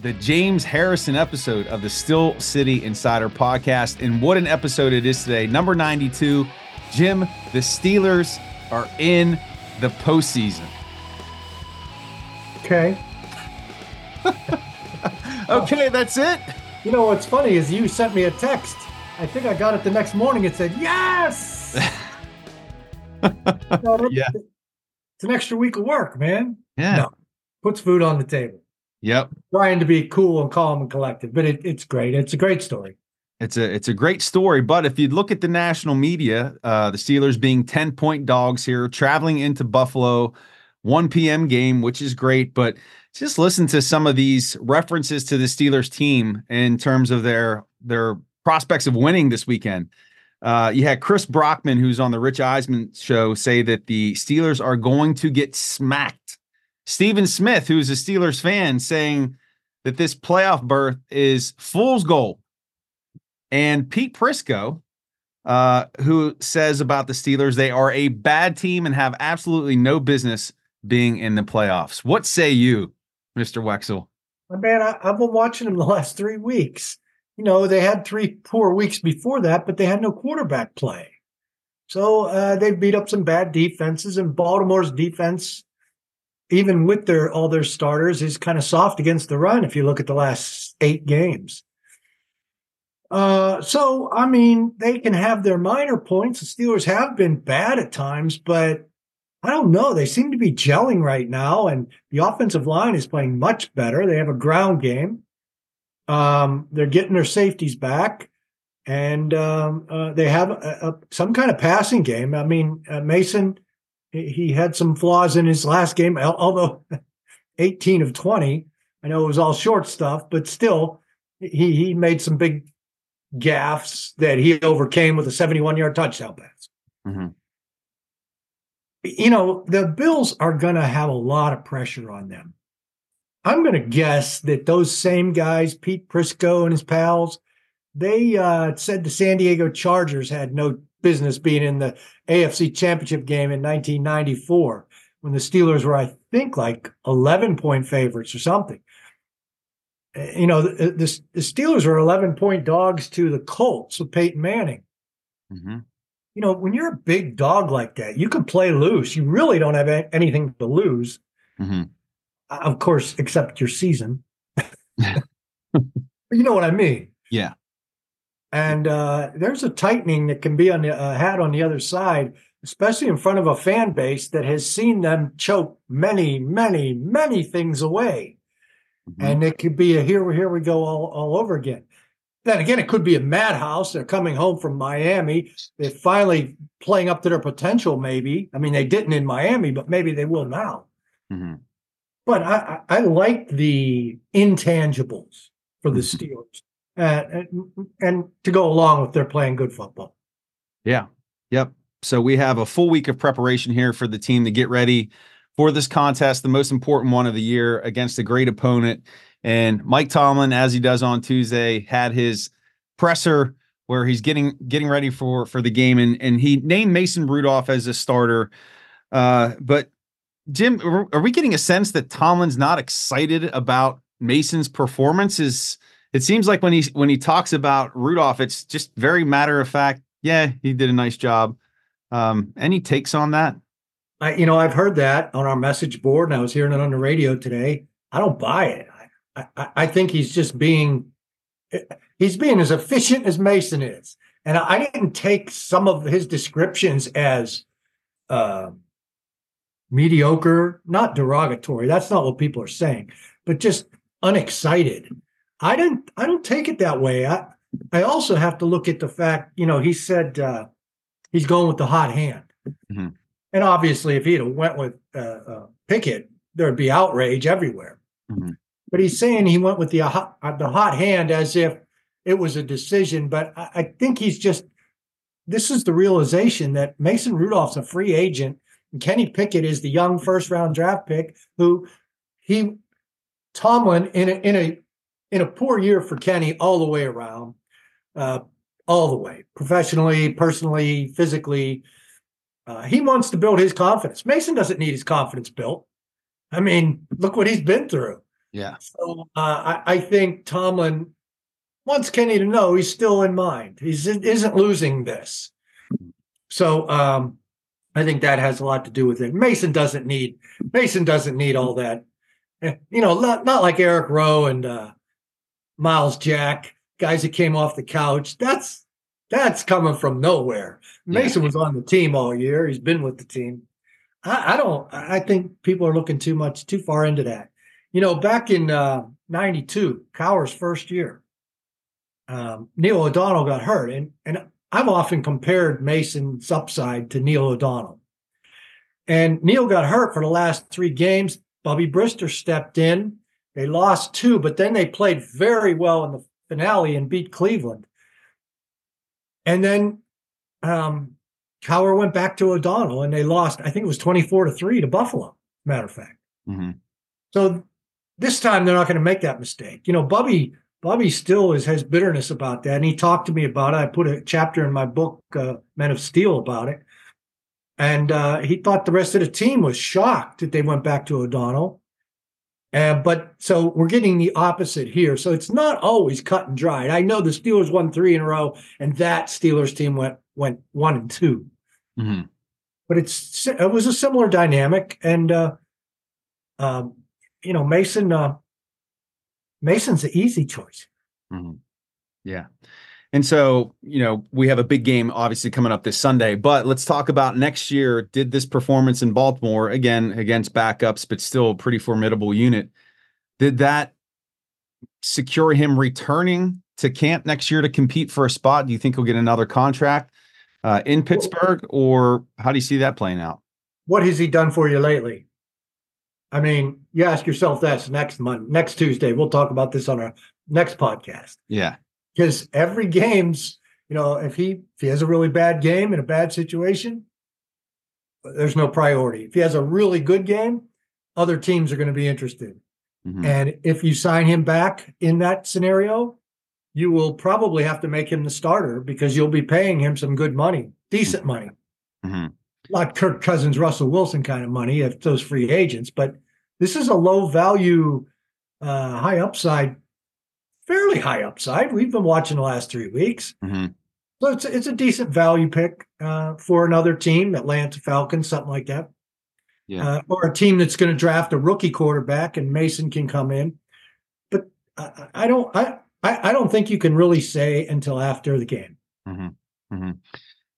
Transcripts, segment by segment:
the James Harrison episode of the Steel City Insider podcast. And what an episode it is today. Number 92. Jim, the Steelers are in the postseason. Okay. Okay, that's it. You know what's funny is you sent me a text. I think I got it the next morning. It said yes. Yeah. It's an extra week of work, man. Yeah. No, puts food on the table. Yep. Trying to be cool and calm and collected, but it, it's great. It's a great story. It's a it's a great story, but if you look at the national media, uh, the Steelers being ten point dogs here, traveling into Buffalo, one p.m. game, which is great. But just listen to some of these references to the Steelers team in terms of their their prospects of winning this weekend. Uh, you had Chris Brockman, who's on the Rich Eisen show, say that the Steelers are going to get smacked. Stephen Smith, who's a Steelers fan, saying that this playoff berth is fool's gold. And Pete Prisco, uh, who says about the Steelers, they are a bad team and have absolutely no business being in the playoffs. What say you, Mr. Wexell? Man, I, I've been watching them the last three weeks. You know, they had three poor weeks before that, but they had no quarterback play. So uh, they beat up some bad defenses, and Baltimore's defense, even with their all their starters, is kind of soft against the run. If you look at the last eight games, uh, so I mean, they can have their minor points. The Steelers have been bad at times, but I don't know. They seem to be gelling right now, and the offensive line is playing much better. They have a ground game. Um, they're getting their safeties back, and um, uh, they have a, a, some kind of passing game. I mean, uh, Mason, he had some flaws in his last game, although 18 of 20. I know it was all short stuff, but still, he he made some big gaffes that he overcame with a 71 yard touchdown pass Mhm. you know, the Bills are going to have a lot of pressure on them. I'm going to guess that those same guys, Pete Prisco and his pals, they uh, said the San Diego Chargers had no business being in the AFC Championship game in 1994 when the Steelers were, I think, like 11 point favorites or something. Uh, You know, the, the, the Steelers were 11 point dogs to the Colts with Peyton Manning Mhm. you know, when you're a big dog like that, you can play loose. You really don't have a- anything to lose, Mhm. Uh, of course, except your season. you know what I mean? Yeah. And uh, there's a tightening that can be on the uh, had on the other side, especially in front of a fan base that has seen them choke many, many, many things away. Mm-hmm. And it could be a here, here we go all, all over again. Then again, it could be a madhouse. They're coming home from Miami. They're finally playing up to their potential, maybe. I mean, they didn't in Miami, but maybe they will now. Mm-hmm. But I, I, like the intangibles for the mm-hmm. Steelers uh, and, to go along with their playing good football. Yeah. Yep. So we have a full week of preparation here for the team to get ready for this contest, the most important one of the year against a great opponent. And Mike Tomlin, as he does on Tuesday, had his presser where he's getting getting ready for for the game, and and he named Mason Rudolph as a starter. Uh, but Jim, are we getting a sense that Tomlin's not excited about Mason's performance? It seems like when he when he talks about Rudolph, it's just very matter of fact. Yeah, he did a nice job. Um, any takes on that? I, you know, I've heard that on our message board, and I was hearing it on the radio today. I don't buy it. I, I think he's just being he's being as efficient as Mason is. And I didn't take some of his descriptions as uh, mediocre, not derogatory. That's not what people are saying, but just unexcited. I didn't. I don't take it that way. I I also have to look at the fact. You know, he said uh, he's going with the hot hand, mm-hmm. and obviously, if he'd have went with uh, uh, Pickett, there'd be outrage everywhere. Mm-hmm but he's saying he went with the hot, uh, the hot hand as if it was a decision. But I, I think he's just this is the realization that Mason Rudolph's a free agent. And Kenny Pickett is the young first round draft pick who he Tomlin in a in a in a poor year for Kenny all the way around, uh, all the way professionally, personally, physically. Uh, he wants to build his confidence. Mason doesn't need his confidence built. I mean, look what he's been through. Yeah. So uh, I, I, think Tomlin wants Kenny to know he's still in mind. He isn't losing this. So um, I think that has a lot to do with it. Mason doesn't need Mason doesn't need all that. Eh, you know, not not like Eric Rowe and uh, Myles Jack, guys that came off the couch. That's that's coming from nowhere. Mason was on the team all year. He's been with the team. I, I don't. I think people are looking too much too far into that. You know, back in uh, 92, Cowher's first year, um, Neil O'Donnell got hurt. And, and I've often compared Mason's upside to Neil O'Donnell. And Neil got hurt for the last three games. Bubby Brister stepped in. They lost two, but then they played very well in the finale and beat Cleveland. And then um, Cowher went back to O'Donnell and they lost, I think it was 24 to 3 to Buffalo, matter of fact. Mm-hmm. So this time they're not going to make that mistake. You know, Bubby Bubby still is has bitterness about that, and he talked to me about it. I put a chapter in my book, uh, Men of Steel, about it, and uh, he thought the rest of the team was shocked that they went back to O'Donnell. Uh, but so we're getting the opposite here. So it's not always cut and dried. I know the Steelers won three in a row, and that Steelers team went went one and 2 mm-hmm. But it's it was a similar dynamic, and uh, um, you know, Mason, uh, Mason's the easy choice. Mm-hmm. Yeah. And so, you know, we have a big game obviously coming up this Sunday, but let's talk about next year. Did this performance in Baltimore, again, against backups, but still a pretty formidable unit, did that secure him returning to camp next year to compete for a spot? Do you think he'll get another contract uh, in Pittsburgh, or how do you see that playing out? What has he done for you lately? I mean, you ask yourself that next month, next Tuesday. We'll talk about this on our next podcast. Yeah. Because every game's, you know, if he if he has a really bad game in a bad situation, there's no priority. If he has a really good game, other teams are going to be interested. Mm-hmm. And if you sign him back in that scenario, you will probably have to make him the starter because you'll be paying him some good money, decent mm-hmm. money. Mm-hmm not Kirk Cousins, Russell Wilson kind of money if those free agents, but this is a low value, uh, high upside, fairly high upside. We've been watching the last three weeks. Mm-hmm. So it's, it's a decent value pick uh, for another team, Atlanta Falcons, something like that. Yeah. Uh, or a team that's going to draft a rookie quarterback and Mason can come in. But I, I don't, I, I, I don't think you can really say until after the game. Mm-hmm. Mm-hmm.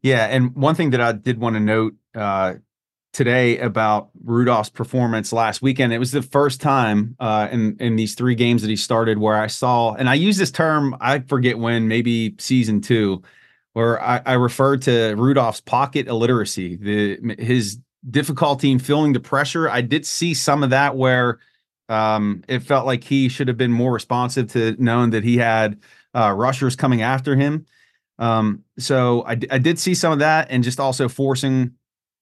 Yeah, and one thing that I did want to note uh, today about Rudolph's performance last weekend. It was the first time uh, in in these three games that he started where I saw, and I use this term. I forget when, maybe season two, where I, I referred to Rudolph's pocket illiteracy, the his difficulty in feeling the pressure. I did see some of that where um, it felt like he should have been more responsive to knowing that he had uh, rushers coming after him. Um, so I, I did see some of that, and just also forcing,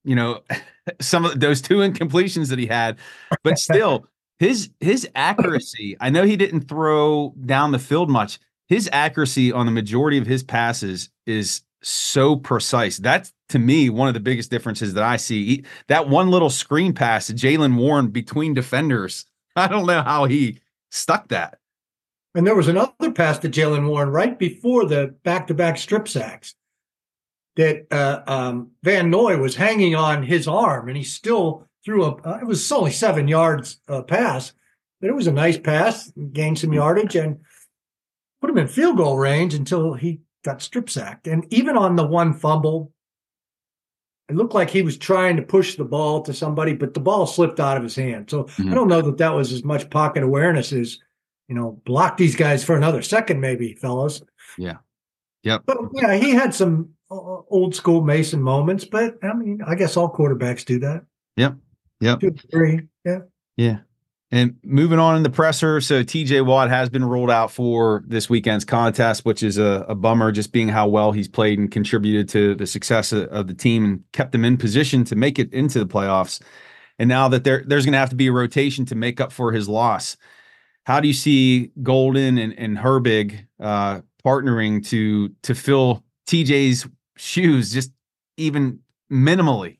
you know, some of those two incompletions that he had, but still his his accuracy. I know he didn't throw down the field much. His accuracy on the majority of his passes is so precise. That's to me one of the biggest differences that I see. He, that one little screen pass to Jaylen Warren between defenders. I don't know how he stuck that. And there was another pass to Jaylen Warren right before the back-to-back strip sacks that uh, um, Van Noy was hanging on his arm, and he still threw a. Uh, it was only seven yards uh, pass, but it was a nice pass, gained some yardage, and put him in field goal range until he got strip sacked. And even on the one fumble, it looked like he was trying to push the ball to somebody, but the ball slipped out of his hand. So mm-hmm. I don't know that that was as much pocket awareness as you know, block these guys for another second, maybe, fellas. Yeah. Yep. But yeah, he had some old school Mason moments, but I mean, I guess all quarterbacks do that. Yep. Yep. Two, three. Yeah. Yeah. And moving on in the presser, so TJ Watt has been ruled out for this weekend's contest, which is a, a bummer, just being how well he's played and contributed to the success of, of, the team and kept them in position to make it into the playoffs. And now that there, there's going to have to be a rotation to make up for his loss. How do you see Golden and, and Herbig uh, partnering to to fill TJ's shoes just even minimally.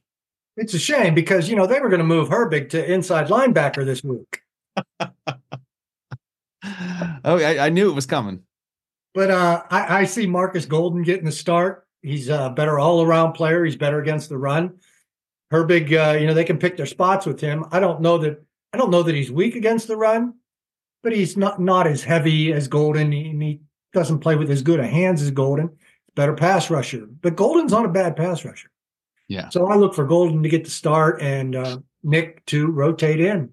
It's a shame because you know they were going to move Herbig to inside linebacker this week. oh, I, I, knew it was coming. But uh, I, I, see Marcus Golden getting the start. He's a better all-around player. He's better against the run. Herbig, uh, you know, they can pick their spots with him. I don't know that I don't know that he's weak against the run, but he's not not as heavy as Golden. He, he doesn't play with as good a hands as Golden better pass rusher. But Golden's not a bad pass rusher. Yeah. So I look for Golden to get the start and uh, Nick to rotate in.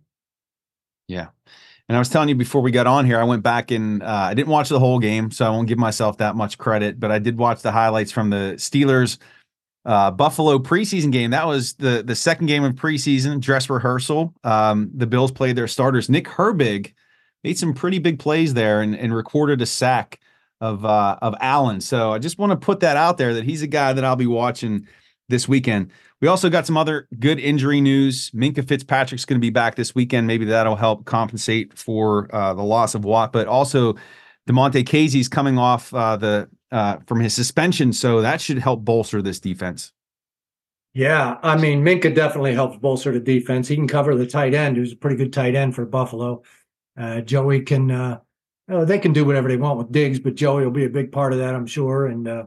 Yeah. And I was telling you before we got on here, I went back and uh, I didn't watch the whole game, so I won't give myself that much credit, but I did watch the highlights from the Steelers uh, Buffalo preseason game. That was the the second game of preseason dress rehearsal. Um, the Bills played their starters. Nick Herbig made some pretty big plays there and, and recorded a sack of uh, of Allen. So I just want to put that out there that he's a guy that I'll be watching this weekend. We also got some other good injury news. Minkah Fitzpatrick's going to be back this weekend. Maybe that'll help compensate for uh, the loss of Watt, but also Damontae Kazee's coming off uh, the uh, from his suspension, so that should help bolster this defense. Yeah, I mean Minkah definitely helps bolster the defense. He can cover the tight end, who's a pretty good tight end for Buffalo. Uh, Joey can uh, uh, they can do whatever they want with Diggs, but Joey will be a big part of that, I'm sure. And uh,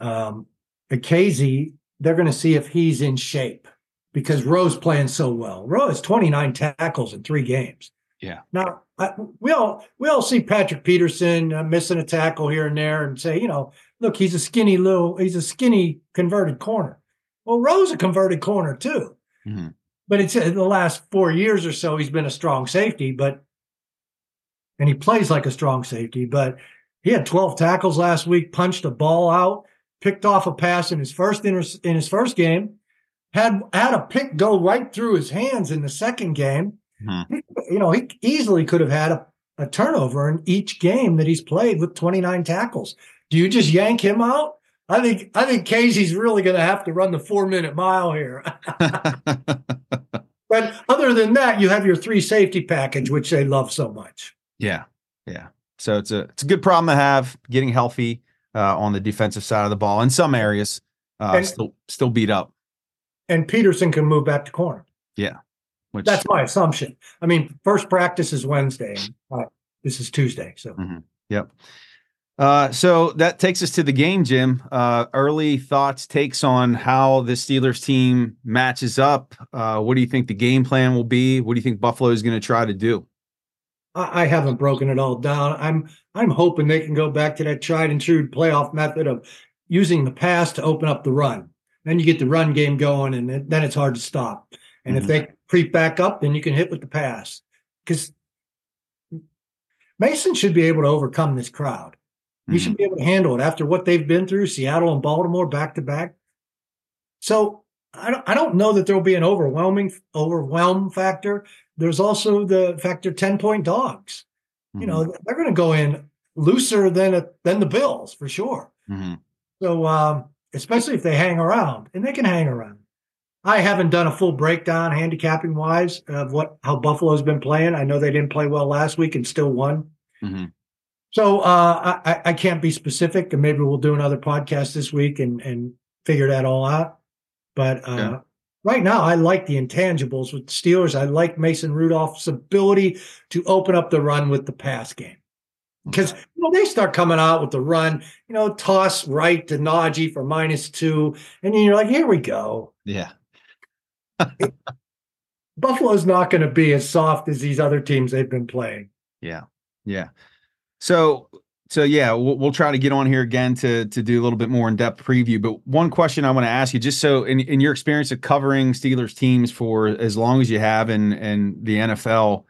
um, Kazee, they're going to see if he's in shape because Rowe's playing so well. Rowe has 29 tackles in three games. Yeah. Now I, we all we all see Patrick Peterson uh, missing a tackle here and there, and say, you know, look, he's a skinny little, he's a skinny converted corner. Well, Rowe's a converted corner too. Mm-hmm. But it's in the last four years or so, he's been a strong safety. But and he plays like a strong safety. But he had 12 tackles last week, punched a ball out, picked off a pass in his first in his first game, had had a pick go right through his hands in the second game. Mm-hmm. You know, he easily could have had a, a turnover in each game that he's played with 29 tackles. Do you just yank him out? I think I think Kazee's really going to have to run the four minute mile here. but other than that, you have your three safety package, which they love so much. Yeah, yeah. So it's a it's a good problem to have. Getting healthy uh, on the defensive side of the ball in some areas, uh, and, still still beat up. And Peterson can move back to corner. Yeah, which, that's my assumption. I mean, first practice is Wednesday. Uh, this is Tuesday. So, mm-hmm. yep. Uh, so that takes us to the game, Jim. Uh, early thoughts, takes on how the Steelers team matches up. Uh, what do you think the game plan will be? What do you think Buffalo is going to try to do? I, I haven't broken it all down. I'm I'm hoping they can go back to that tried and true playoff method of using the pass to open up the run. Then you get the run game going, and then it's hard to stop. And Mhm. if they creep back up, then you can hit with the pass. Because Mason should be able to overcome this crowd. He should be able to handle it after what they've been through, Seattle and Baltimore back to back. So I don't I don't know that there'll be an overwhelming overwhelm factor. There's also the factor 10 point dogs. You know, they're going to go in looser than a, than the Bills for sure. Mhm. So um, especially if they hang around, and they can hang around. I haven't done a full breakdown handicapping wise of what how Buffalo's been playing. I know they didn't play well last week and still won. Mhm. So uh, I, I can't be specific, and maybe we'll do another podcast this week and and figure that all out. But uh, Yeah. Right now, I like the intangibles with the Steelers. I like Mason Rudolph's ability to open up the run with the pass game because you know they start coming out with the run. You know, toss right to Najee for minus two, and then you're like, here we go. Yeah. Buffalo's not going to be as soft as these other teams they've been playing. Yeah. Yeah. So so yeah, we'll, we'll try to get on here again to to do a little bit more in depth preview. But one question I want to ask you, just so in, in your experience of covering Steelers teams for as long as you have in in the NFL,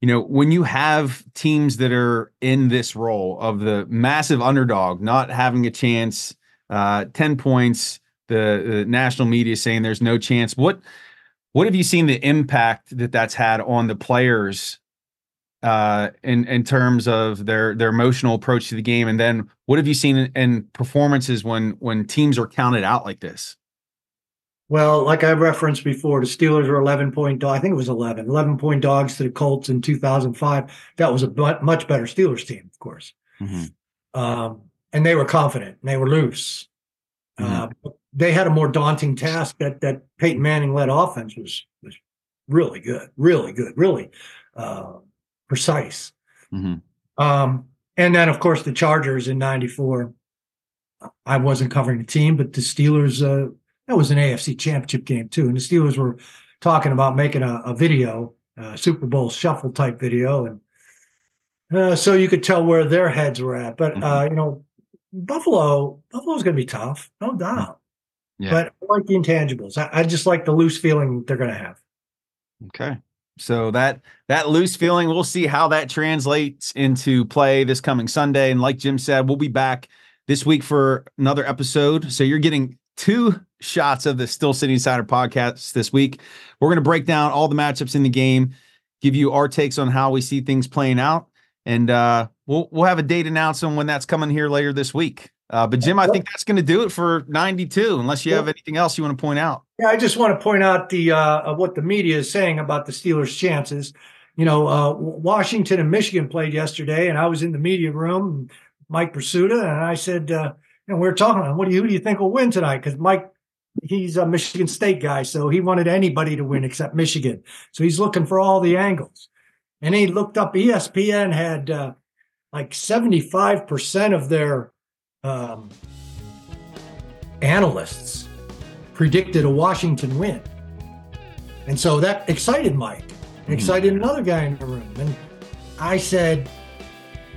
you know, when you have teams that are in this role of the massive underdog, not having a chance, uh, ten points, the, the national media saying there's no chance. What what have you seen the impact that that's had on the players uh in in terms of their their emotional approach to the game and then what have you seen in, in performances when when teams are counted out like this Well, like I referenced before, the Steelers were 11 point dog. I think it was 11, 11 point dogs to the Colts in 2005. That was a bu- much better Steelers team, of course. Um, and they were confident and they were loose. Uh, they had a more daunting task that that Peyton Manning led offense was was really good, really good, really uh, precise. Mhm. Um, and then, of course, the Chargers in '94. I wasn't covering the team, but the Steelers. Uh, that was an AFC Championship game too, and the Steelers were talking about making a, a video, a Super Bowl shuffle type video, and uh, so you could tell where their heads were at. But uh, you know, Buffalo, Buffalo's going to be tough, no doubt. Yeah. But I like the intangibles. I, I just like the loose feeling they're going to have. Okay. So that that loose feeling, we'll see how that translates into play this coming Sunday. And like Jim said, we'll be back this week for another episode. So you're getting two shots of the Steel City Insider podcast this week. We're going to break down all the matchups in the game, give you our takes on how we see things playing out, and uh, we'll we'll have a date announcement when that's coming here later this week. Uh, but Jim, I think that's going to do it for 92. Unless you have anything else you want to point out. Yeah, I just want to point out the uh, what the media is saying about the Steelers' chances. You know, uh, Washington and Michigan played yesterday, and I was in the media room, Mike Prisuta, and I said, uh, you know, we were talking about what do you who do you think will win tonight? Because Mike, he's a Michigan State guy, so he wanted anybody to win except Michigan. So he's looking for all the angles, and he looked up. ESPN had uh, like seventy five percent of their um, analysts predicted a Washington win. And so that excited Mike, and excited another guy in the room. And I said,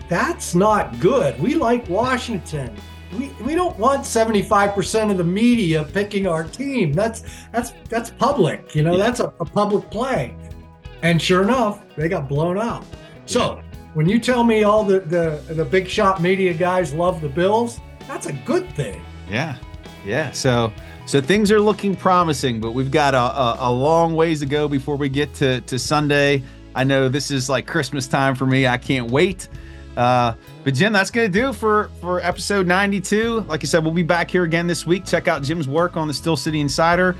that's not good. We like Washington. We, we don't want 75% of the media picking our team. That's that's that's public, you know, that's a, a public play. And sure enough, they got blown out. So when you tell me all the, the, the big shot media guys love the Bills, that's a good thing. Yeah. Yeah. So so things are looking promising, but we've got a, a, a long ways to go before we get to, to Sunday. I know this is like Christmas time for me. I can't wait. Uh, but Jim, that's gonna do for for episode 92. Like I said, we'll be back here again this week. Check out Jim's work on the Steel City Insider.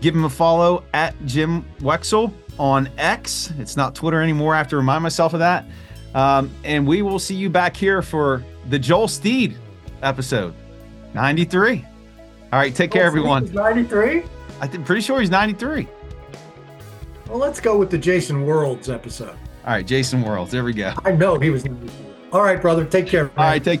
Give him a follow at Jim Wexell on X. It's not Twitter anymore. I have to remind myself of that. Um, and we will see you back here for the Joel Steed episode 93. All right, take care, everyone. 93? I'm pretty sure he's 93. Well, let's go with the Jason Worilds episode. All right, Jason Worilds. There we go. I know he was 93. All right, brother. Take care. All right, take